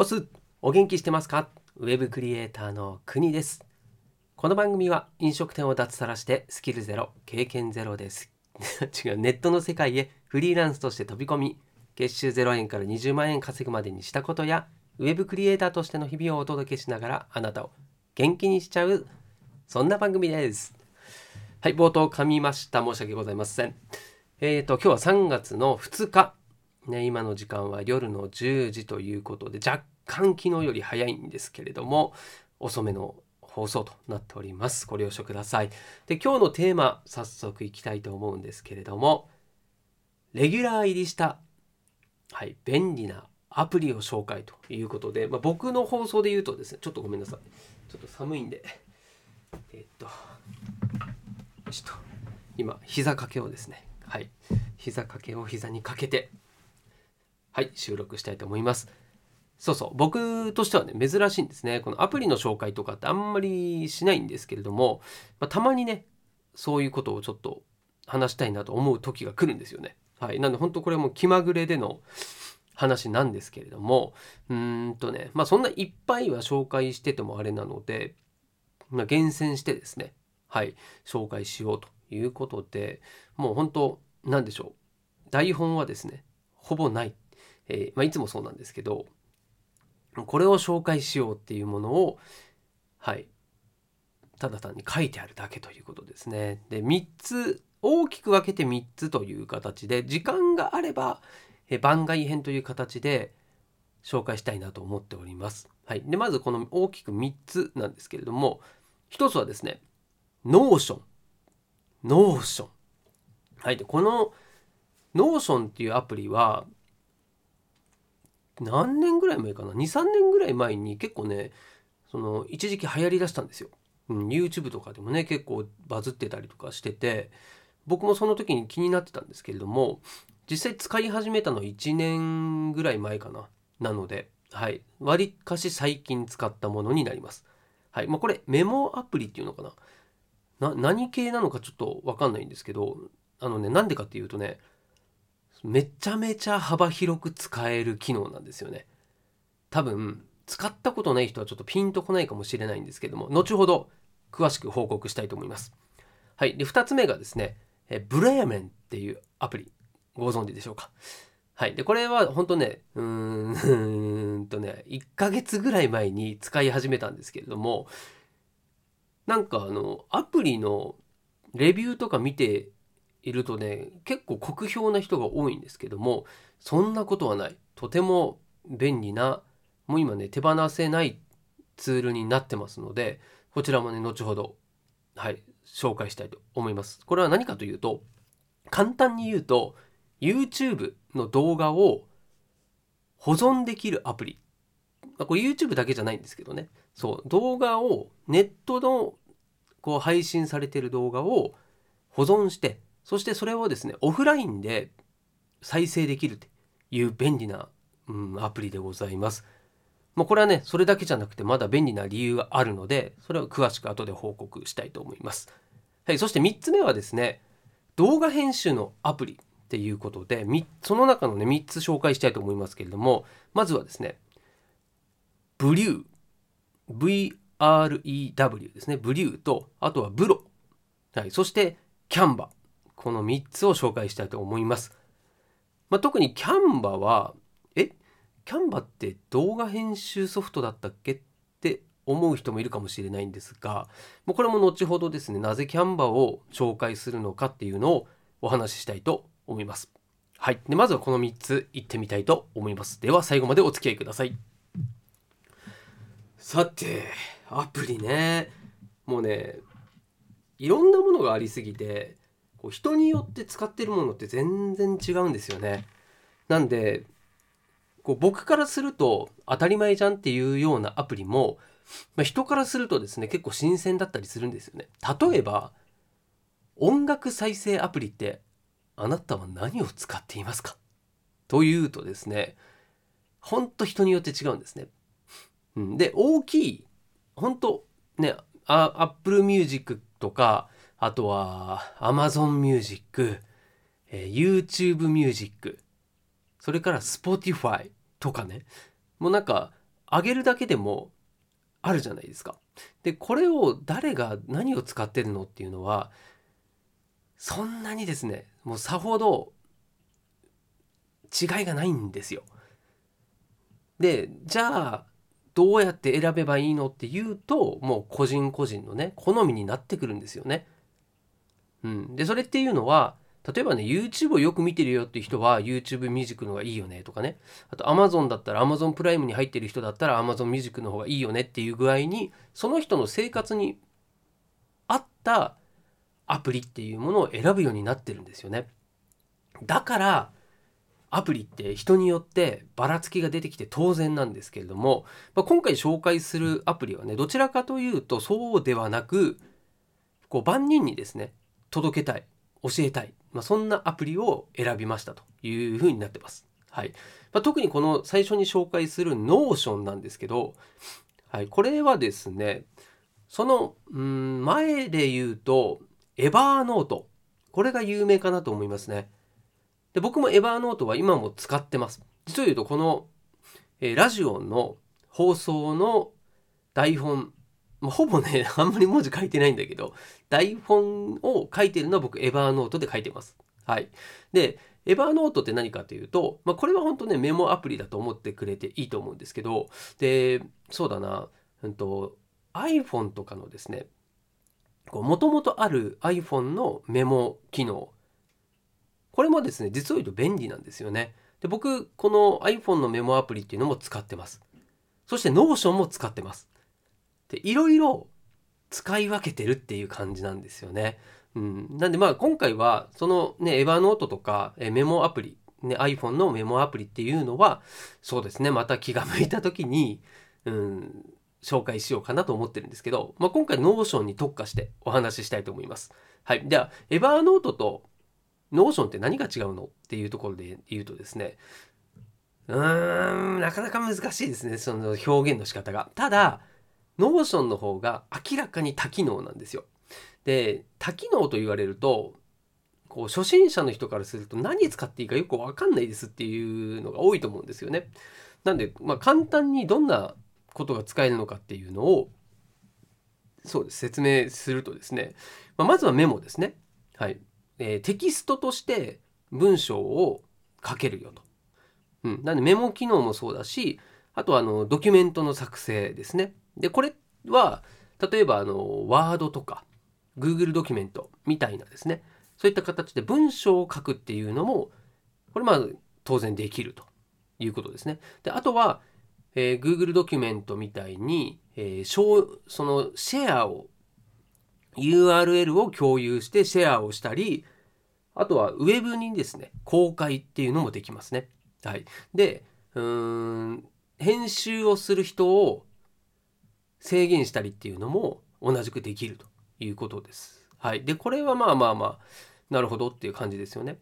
おす、お元気してますか？ウェブクリエイターの国です。この番組は飲食店を脱サラしてスキルゼロ、経験ゼロです。違う、ネットの世界へフリーランスとして飛び込み、月収0円から20万円稼ぐまでにしたことや、ウェブクリエイターとしての日々をお届けしながらあなたを元気にしちゃう、そんな番組です。はい、冒頭噛みました。申し訳ございません。えっ、ー、と、今日は3月の2日。ね、今の時間は夜の10時ということで、若干昨日より早いんですけれども、遅めの放送となっております。ご了承ください。で、今日のテーマ、早速いきたいと思うんですけれども、レギュラー入りした、はい、便利なアプリを紹介ということで、まあ、僕の放送で言うとですね、ちょっとごめんなさい。ちょっと寒いんで、え、っと、よしと、今、膝掛けをですね、はい、膝掛けを膝にかけて、はい、収録したいと思います。そうそう、僕としてはね、珍しいんですね。このアプリの紹介とかってあんまりしないんですけれども、まあ、たまにね、そういうことをちょっと話したいなと思う時が来るんですよね。はい。なんで本当これも気まぐれでの話なんですけれども、うーんとね、まあそんないっぱいは紹介しててもあれなので、まあ、厳選してですね、はい、紹介しようということで、もう本当、なんでしょう。台本はですね、ほぼないえー、まあ、いつもそうなんですけどこれを紹介しようっていうものをはいただ単に書いてあるだけということですね。で3つ大きく分けて3つという形で時間があれば、え番外編という形で紹介したいなと思っております。はい、でまずこの大きく3つなんですけれども1つはですね Notion。Notion。はい、でこの Notion っていうアプリは何年ぐらい前かな？23年ぐらい前に結構ねその一時期流行りだしたんですよ、うん、YouTube とかでもね結構バズってたりとかしてて僕もその時に気になってたんですけれども実際使い始めたの1年ぐらい前かな。なのではい。割かし最近使ったものになります。はい。まあこれメモアプリっていうのかな？な何系なのかちょっと分かんないんですけどあのねなんでかっていうとねめちゃめちゃ幅広く使える機能なんですよね。多分使ったことない人はちょっとピンとこないかもしれないんですけども後ほど詳しく報告したいと思います。はい。で、2つ目がですね、えブレーメンっていうアプリご存知でしょうか？はい。で、これは本当ね、うーんとね、1ヶ月ぐらい前に使い始めたんですけれども、なんかあの、アプリのレビューとか見ているとね結構酷評な人が多いんですけどもそんなことはない。とても便利なもう今ね手放せないツールになってますのでこちらもね後ほどはい紹介したいと思います。これは何かというと簡単に言うと YouTube の動画を保存できるアプリ。これ YouTube だけじゃないんですけどね。そう動画をネットのこう配信されてる動画を保存してそしてそれをですねオフラインで再生できるという便利な、うん、アプリでございます。まあ、これはねそれだけじゃなくてまだ便利な理由があるのでそれを詳しく後で報告したいと思います。はい、そして3つ目はですね動画編集のアプリっていうことでその中のね3つ紹介したいと思いますけれどもまずはですねブリュー VREW ですねブリューとあとはブロ、はい、そしてキャンバこの3つを紹介したいと思います。まあ、特にキャンバは、えキャンバって動画編集ソフトだったっけって思う人もいるかもしれないんですが、もうこれも後ほどですね、なぜキャンバを紹介するのかっていうのをお話ししたいと思います。はい。でまずはこの3ついってみたいと思います。では最後までお付き合いください。さて、アプリね。もうね、いろんなものがありすぎて、こう人によって使ってるものって全然違うんですよね。なんでこう僕からすると当たり前じゃんっていうようなアプリも、まあ、人からするとですね結構新鮮だったりするんですよね。例えば音楽再生アプリってあなたは何を使っていますか？というとですねほんと人によって違うんですね。うん、で大きい本当ね Apple Music とかあとは Amazon Music、えー、YouTube Music、それから Spotify とかね。もうなんか、上げるだけでもあるじゃないですか。でこれを誰が何を使ってるのっていうのはそんなにですねもうさほど違いがないんですよ。でじゃあどうやって選べばいいのっていうともう個人個人のね好みになってくるんですよね。うん、でそれっていうのは例えばね YouTube をよく見てるよっていう人は YouTube ミュージックの方がいいよねとかねあと Amazon だったら Amazon プライムに入ってる人だったら Amazon ミュージックの方がいいよねっていう具合にその人の生活に合ったアプリっていうものを選ぶようになってるんですよね。だからアプリって人によってばらつきが出てきて当然なんですけれども、まあ、今回紹介するアプリはねどちらかというとそうではなくこう万人にですね届けたい教えたい、まあ、そんなアプリを選びましたというふうになってます。はいまあ、特にこの最初に紹介する Notion なんですけど、はい、これはですねその前で言うとエバーノートこれが有名かなと思いますね。で僕もエバーノートは今も使ってます。実を言うとこの、えー、ラジオの放送の台本、まあ、ほぼね あんまり文字書いてないんだけど台本を書いてるのは僕エバーノートで書いてます。はい。でエバーノートって何かというと、まあ、これは本当ねメモアプリだと思ってくれていいと思うんですけどでそうだな、うんと、iPhone とかのですねもともとある iPhone のメモ機能これもですね、実を言うと便利なんですよね。で僕、この iPhone のメモアプリっていうのも使ってます。そして Notion も使ってます。で、いろいろ使い分けてるっていう感じなんですよね。うん、なんでまあ今回はそのね、エヴァノートとかメモアプリ、ね、iPhone のメモアプリっていうのは、そうですね、また気が向いた時に、うん、紹介しようかなと思ってるんですけど、まあ、今回 Notion に特化してお話ししたいと思います。はい。では、 Evernote と Notion って何が違うのっていうところで言うとですねうーんなかなか難しいですねその表現の仕方がただ Notion の方が明らかに多機能なんですよ。で多機能と言われるとこう初心者の人からすると何使っていいかよく分かんないですっていうのが多いと思うんですよね。なんで、まあ、簡単にどんなことが使えるのかっていうのをそうです。説明するとですね、まあ、まずはメモですね。はい。えー、テキストとして文章を書けるよと。うん、なんでメモ機能もそうだしあとはあのドキュメントの作成ですね。でこれは例えばあのワードとか Google ドキュメントみたいなですねそういった形で文章を書くっていうのもこれまあ当然できるということですね。であとは、えー、Google ドキュメントみたいに、えー、そのシェアを URL を共有してシェアをしたり、あとはウェブにですね、公開っていうのもできますね。はい。で、うーん、編集をする人を制限したりっていうのも同じくできるということです。はい。で、これはまあまあまあ、なるほどっていう感じですよね。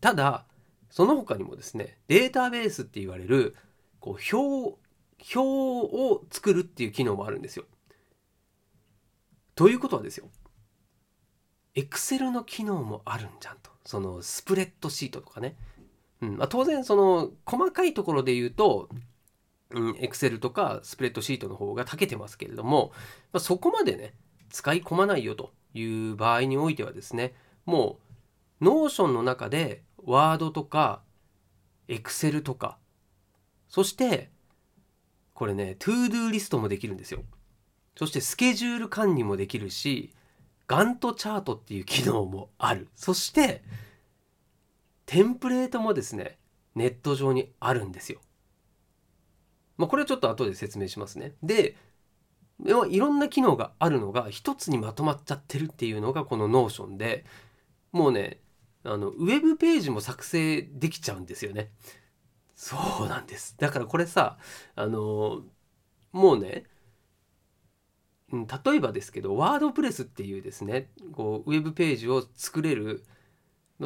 ただ、その他にもですね、データベースって言われる、こう、表、表を作るっていう機能もあるんですよ。ということはですよ Excel の機能もあるんじゃんとそのスプレッドシートとかね、うんまあ、当然その細かいところで言うと、うん、Excel とかスプレッドシートの方が長けてますけれども、まあ、そこまでね使い込まないよという場合においてはですねもう Notion の中で Word とか Excel とかそしてこれね ToDo リストもできるんですよそしてスケジュール管理もできるし、ガントチャートっていう機能もある。そして、テンプレートもですね、ネット上にあるんですよ。まあ、これはちょっと後で説明しますね。で、いろんな機能があるのが一つにまとまっちゃってるっていうのがこの Notion で、もうね、あの、ウェブページも作成できちゃうんですよね。そうなんです。だからこれさ、あの、もうね、例えばですけどワードプレスっていうですねこうウェブページを作れる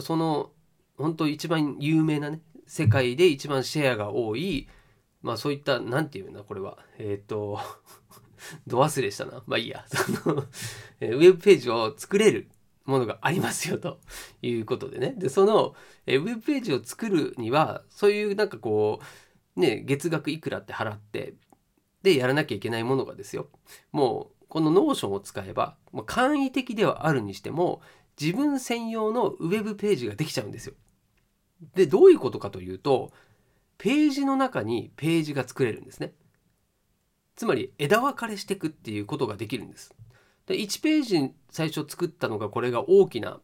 その本当一番有名なね世界で一番シェアが多いまあそういった何て言うんだこれは。えっ、ー、とど忘れしたな。まあいいや。そのウェブページを作れるものがありますよと。いうことでね。でそのウェブページを作るにはそういうなんかこうね月額いくらって払ってでやらなきゃいけないものがですよ。もうこの Notion を使えばもう簡易的ではあるにしても自分専用のウェブページができちゃうんですよ。でどういうことかというとページの中にページが作れるんですね。つまり枝分かれしていくっていうことができるんです。で1ページ最初作ったのがこれが大きな、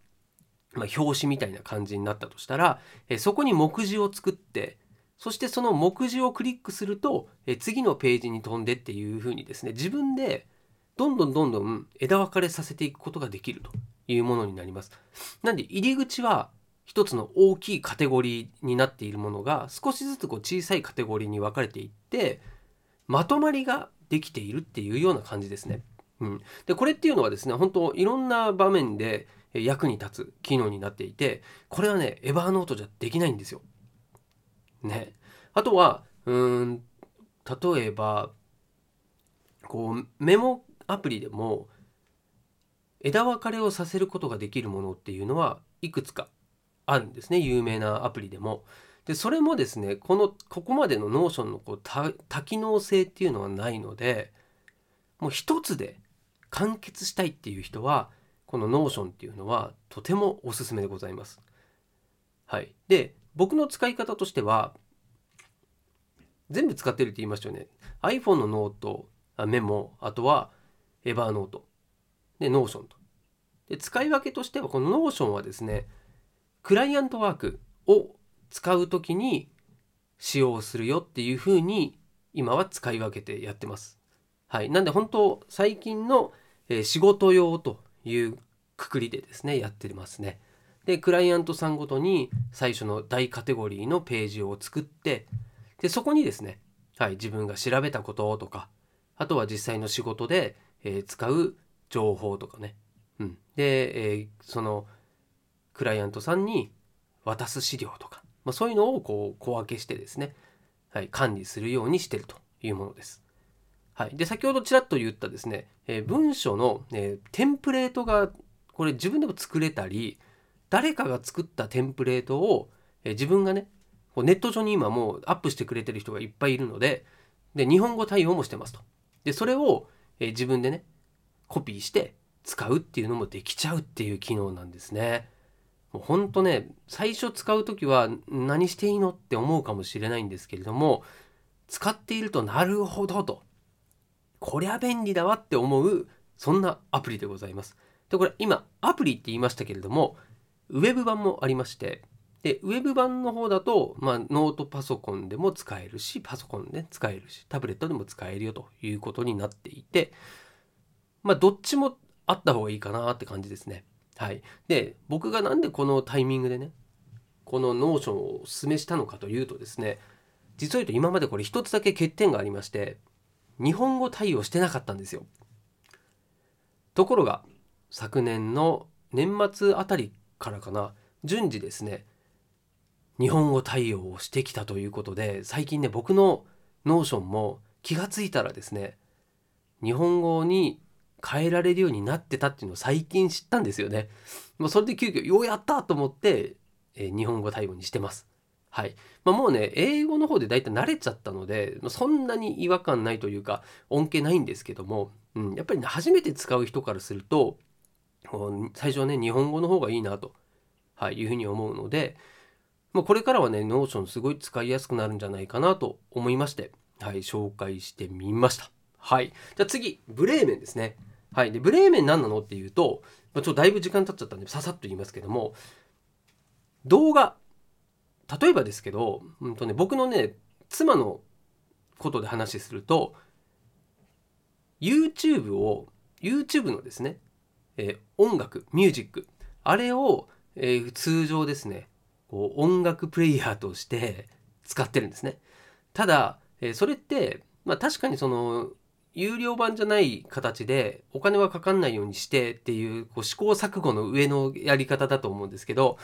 まあ、表紙みたいな感じになったとしたらえそこに目次を作ってそしてその目次をクリックするとえ次のページに飛んでっていうふうにですね自分でどんどんどんどん枝分かれさせていくことができるというものになります。なんで入り口は一つの大きいカテゴリーになっているものが少しずつこう小さいカテゴリーに分かれていってまとまりができているっていうような感じですね。うん、でこれっていうのはですね本当いろんな場面で役に立つ機能になっていてこれはねエバーノートじゃできないんですよ。ね。あとはうん例えばこうメモアプリでも枝分かれをさせることができるものっていうのはいくつかあるんですね有名なアプリでも。でそれもですねこのここまでの Notion のこう多機能性っていうのはないのでもう一つで完結したいっていう人はこの Notion っていうのはとてもおすすめでございます。はい、で僕の使い方としては全部使ってるって言いましたよね。iPhone のノートメモあとは Evernote で Notion と。で使い分けとしてはこの Notion はですねクライアントワークを使う時に使用するよっていうふうに今は使い分けてやってます。はい、なんで本当最近の、え仕事用というくくりでですねやってますね。でクライアントさんごとに最初の大カテゴリーのページを作ってでそこにですね、はい、自分が調べたこととかあとは実際の仕事で、えー、使う情報とかね、うん、で、えー、そのクライアントさんに渡す資料とか、まあ、そういうのをこう小分けしてですね、はい、管理するようにしてるというものです。はい、で先ほどちらっと言ったですね、えー、文書の、えー、テンプレートがこれ自分でも作れたり誰かが作ったテンプレートを、えー、自分がねこうネット上に今もうアップしてくれてる人がいっぱいいるのでで日本語対応もしてますと。でそれを、え自分でねコピーして使うっていうのもできちゃうっていう機能なんですね。もうほんとね最初使う時は何していいのって思うかもしれないんですけれども使っているとなるほどとこりゃ便利だわって思うそんなアプリでございます。でこれ今アプリって言いましたけれどもウェブ版もありましてでウェブ版の方だと、まあ、ノートパソコンでも使えるしパソコンで使えるしタブレットでも使えるよということになっていてまあどっちもあった方がいいかなって感じですね。はい、で僕が何でこのタイミングでねこの Notion をお勧めしたのかというとですね実を言うと今までこれ一つだけ欠点がありまして日本語対応してなかったんですよ。ところが昨年の年末あたりからかな順次ですね日本語対応をしてきたということで最近ね僕の Notion も気がついたらですね日本語に変えられるようになってたっていうのを最近知ったんですよね。もうそれで急遽ようやったと思って、えー、日本語対応にしてます。はい。まあ、もうね、英語の方で大体慣れちゃったので、そんなに違和感ないというか、恩恵ないんですけども、うん、やっぱりね、初めて使う人からすると、最初はね、日本語の方がいいなと、はい、いうふうに思うので、まあ、これからはね、ノーションすごい使いやすくなるんじゃないかなと思いまして、はい、紹介してみました。はい。じゃあ次、ブレーメンですね。はい。で、ブレーメン何なのっていうと、まあ、ちょっとだいぶ時間経っちゃったんで、ささっと言いますけども、動画、例えばですけど、うんとね、僕のね、妻のことで話すると、YouTube を、YouTube のですね、えー、音楽、ミュージック、あれを、えー、通常ですね、こう音楽プレイヤーとして使ってるんですね。ただ、えー、それって、まあ確かにその、有料版じゃない形でお金はかかんないようにしてっていうこう試行錯誤の上のやり方だと思うんですけど、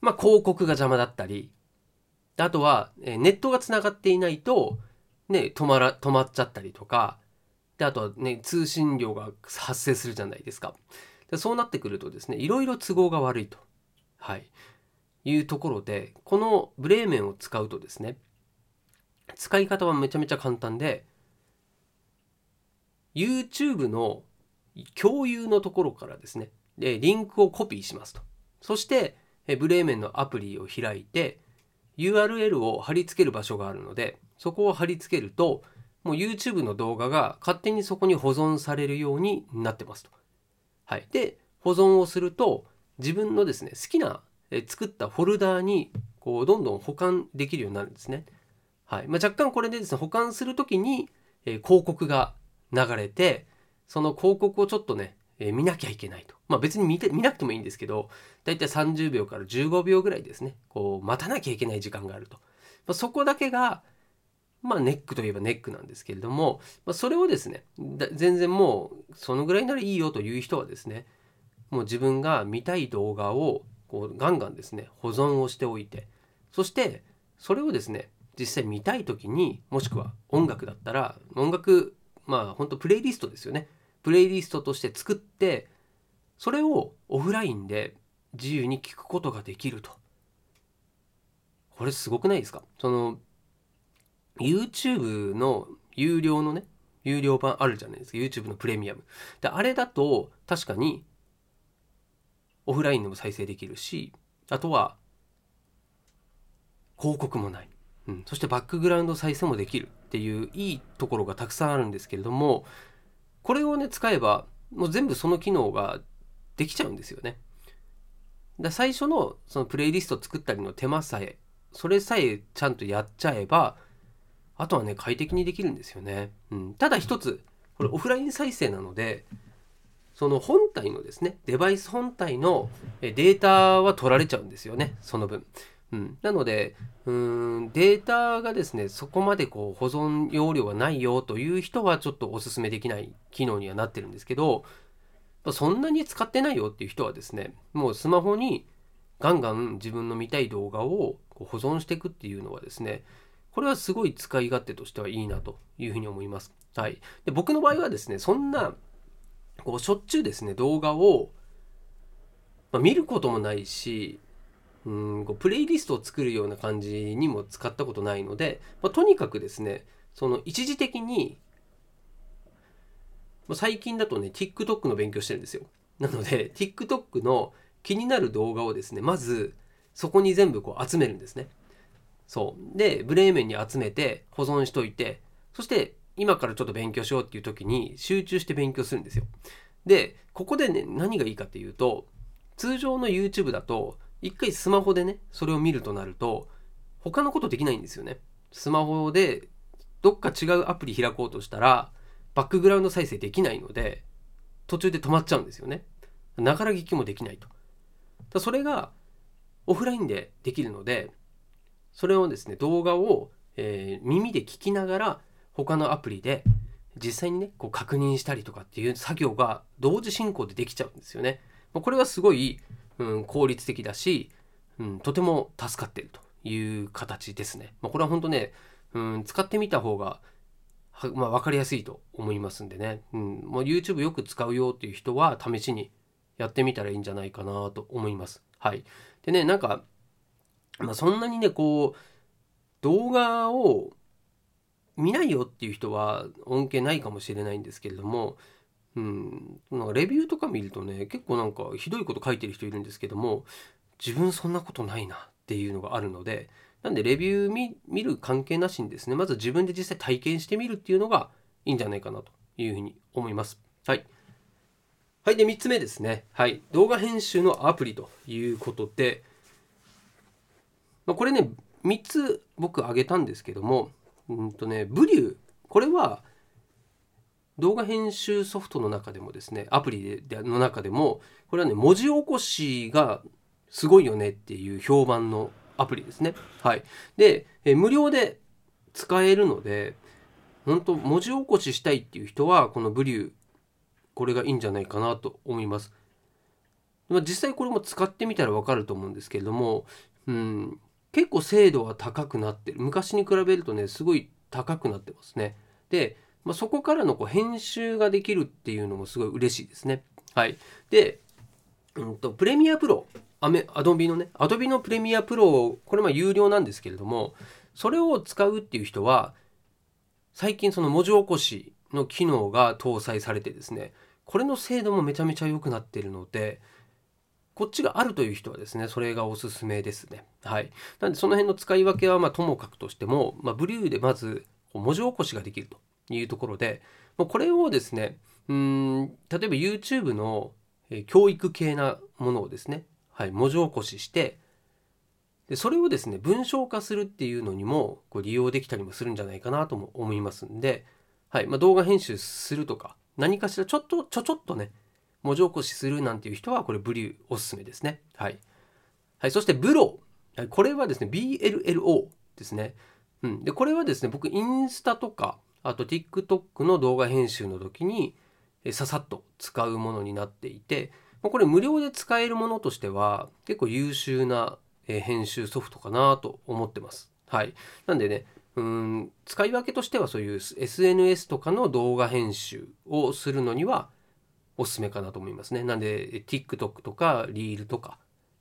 まあ広告が邪魔だったり、あとは、えネットがつながっていないと、ね、止まら、止まっちゃったりとか、で、あとはね、通信料が発生するじゃないですか。でそうなってくるとですね、いろいろ都合が悪いと。はい。いうところでこのブレーメンを使うとですね使い方はめちゃめちゃ簡単で YouTube の共有のところからですねでリンクをコピーしますとそしてブレーメンのアプリを開いて URL を貼り付ける場所があるのでそこを貼り付けるともう YouTube の動画が勝手にそこに保存されるようになってますと。はい、で保存をすると自分のですね好きな作ったフォルダーにこうどんどん保管できるようになるんですね。はいまあ、若干これでですね保管する時に、え広告が流れてその広告をちょっとね、え見なきゃいけないと。まあ別に見て見なくてもいいんですけどだいたい30秒から15秒ぐらいですねこう待たなきゃいけない時間があると。まあ、そこだけがまあネックといえばネックなんですけれども、まあ、それをですね全然もうそのぐらいならいいよという人はですねもう自分が見たい動画をこうガンガンですね保存をしておいてそしてそれをですね実際見たい時にもしくは音楽だったら音楽まあ本当プレイリストですよねプレイリストとして作ってそれをオフラインで自由に聞くことができるとこれすごくないですか？その YouTube の有料のね、有料版あるじゃないですか。YouTube のプレミアム。で、あれだと確かにオフラインでも再生できるし、あとは広告もない。うん、そしてバックグラウンド再生もできるっていういいところがたくさんあるんですけれども、これをね、使えばもう全部その機能ができちゃうんですよね。だ最初のそのプレイリスト作ったりの手間さえ、それさえちゃんとやっちゃえば、あとはね快適にできるんですよね、うん、ただ一つこれオフライン再生なのでその本体のですねデバイス本体のデータは取られちゃうんですよねその分、うん、なのでうんデータがですねそこまでこう保存容量がないよという人はちょっとおすすめできない機能にはなってるんですけどそんなに使ってないよっていう人はですねもうスマホにガンガン自分の見たい動画を保存していくっていうのはですねこれはすごい使い勝手としてはいいなというふうに思います。はい、で僕の場合はですねそんなこうしょっちゅうですね動画を、まあ、見ることもないしうんこうプレイリストを作るような感じにも使ったことないので、まあ、とにかくですねその一時的に、まあ、最近だとね TikTok の勉強してるんですよ。なので TikTok の気になる動画をですねまずそこに全部こう集めるんですね。そうでブレーメンに集めて保存しといてそして今からちょっと勉強しようっていう時に集中して勉強するんですよでここでね何がいいかっていうと通常の YouTube だと一回スマホでねそれを見るとなると他のことできないんですよね。スマホでどっか違うアプリ開こうとしたらバックグラウンド再生できないので途中で止まっちゃうんですよね。ながら聞きもできないと。それがオフラインでできるのでそれをですね動画を、えー、耳で聞きながら他のアプリで実際にねこう確認したりとかっていう作業が同時進行でできちゃうんですよね。これはすごい、うん、効率的だし、うん、とても助かっているという形ですね。まあ、これは本当ね、うん、使ってみた方がまあ、分かりやすいと思いますんでね、うん、もう YouTube よく使うよっていう人は試しにやってみたらいいんじゃないかなと思います。はい。でね、なんかまあ、そんなにねこう動画を見ないよっていう人は恩恵ないかもしれないんですけれども、うん、なんかレビューとか見るとね結構なんかひどいこと書いてる人いるんですけども自分そんなことないなっていうのがあるのでなんでレビュー見る関係なしにですねまず自分で実際体験してみるっていうのがいいんじゃないかなというふうに思います。はい。はい。で、3つ目ですね。はい。動画編集のアプリということで、まあ、これね3つ僕挙げたんですけどもうんとねブリューこれは動画編集ソフトの中でもですねアプリでの中でもこれはね文字起こしがすごいよねっていう評判のアプリですね。はい、でえ無料で使えるので本当文字起こししたいっていう人はこのブリューこれがいいんじゃないかなと思います。ま、実際これも使ってみたらわかると思うんですけれども、うん、結構精度は高くなってる昔に比べるとねすごい高くなってますねで、まあ、そこからのこう編集ができるっていうのもすごい嬉しいですねはいで、うんと、プレミアプロアメアドビのねアドビのプレミアプロこれまあ有料なんですけれどもそれを使うっていう人は最近その文字起こしの機能が搭載されてですねこれの精度もめちゃめちゃ良くなってるのでこっちがあるという人はですね、それがおすすめですね。はい。なんでその辺の使い分けはまともかくとしても、まあ、ブリューでまず文字起こしができるというところで、もうこれをですね、うん例えば YouTube の教育系なものをですね、はい、文字起こししてでそれをですね文章化するっていうのにもこう利用できたりもするんじゃないかなとも思いますんで、はいまあ、動画編集するとか何かしらちょっとちょちょっとね文字起こしするなんていう人はこれブリューおすすめですね。はい。はい、そしてブロー。これはですね BLLO ですね。うん、でこれはですね僕インスタとかあと TikTok の動画編集の時にささっと使うものになっていてこれ無料で使えるものとしては結構優秀な編集ソフトかなと思ってます。はい。なんでね、うん使い分けとしてはそういう SNS とかの動画編集をするのにはおすすめかなと思いますね。なんで TikTok とかリールとか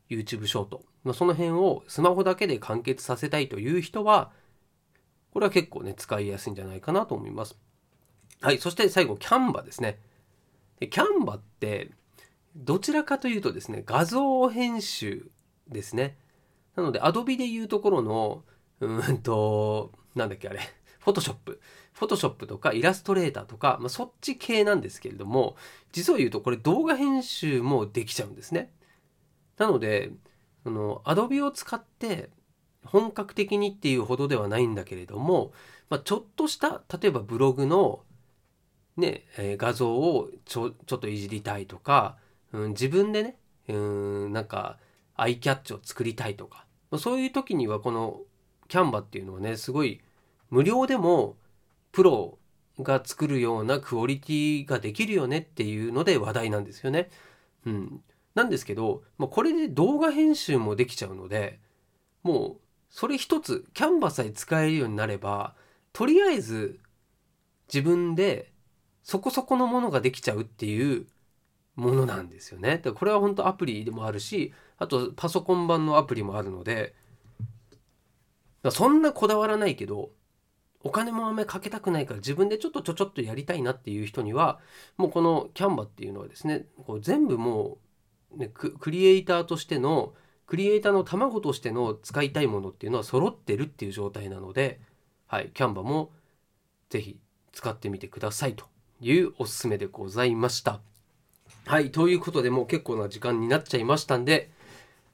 YouTube ショート、まあ、その辺をスマホだけで完結させたいという人はこれは結構ね使いやすいんじゃないかなと思います。はい、そして最後キャンバですね。でキャンバってどちらかというとですね画像編集ですね。なので Adobe でいうところのうんとなんだっけあれフォトショップフォトショップとかイラストレーターとか、まあ、そっち系なんですけれども、実を言うとこれ動画編集もできちゃうんですね。なので、その Adobe を使って本格的にっていうほどではないんだけれども、まあ、ちょっとした例えばブログのね、えー、画像をちょちょっといじりたいとか、うん、自分でね、うん、なんかアイキャッチを作りたいとか、まあ、そういう時にはこのキャンバっていうのはねすごい無料でもプロが作るようなクオリティができるよねっていうので話題なんですよね。うん、なんですけど、まあ、これで動画編集もできちゃうのでもうそれ一つキャンバさえ使えるようになればとりあえず自分でそこそこのものができちゃうっていうものなんですよね。でこれは本当アプリでもあるしあとパソコン版のアプリもあるのでそんなこだわらないけどお金もあんまりかけたくないから自分でちょっとちょちょっとやりたいなっていう人にはもうこのキャンバっていうのはですねこう全部もう、ね、クリエイターとしてのクリエイターの卵としての使いたいものっていうのは揃ってるっていう状態なので、はい、キャンバも是非使ってみてくださいというおすすめでございました。はい、ということでもう結構な時間になっちゃいましたんで、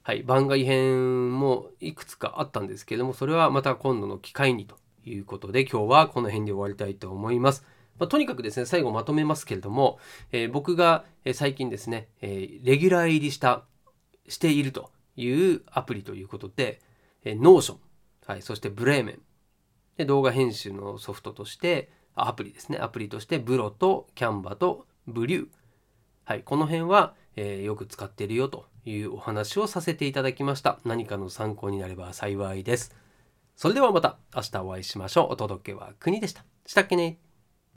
はい、番外編もいくつかあったんですけどもそれはまた今度の機会にということで今日はこの辺で終わりたいと思います。まあ、とにかくですね最後まとめますけれども、えー、僕が最近ですね、えー、レギュラー入りしたしているというアプリということで、えー、Notion、はい、そしてブレーメンで動画編集のソフトとしてアプリですね。アプリとしてブロとキャンバとブリュー、はい、この辺は、えー、よく使っているよというお話をさせていただきました。何かの参考になれば幸いです。それではまた明日お会いしましょう。お届けは国でした。したっけね。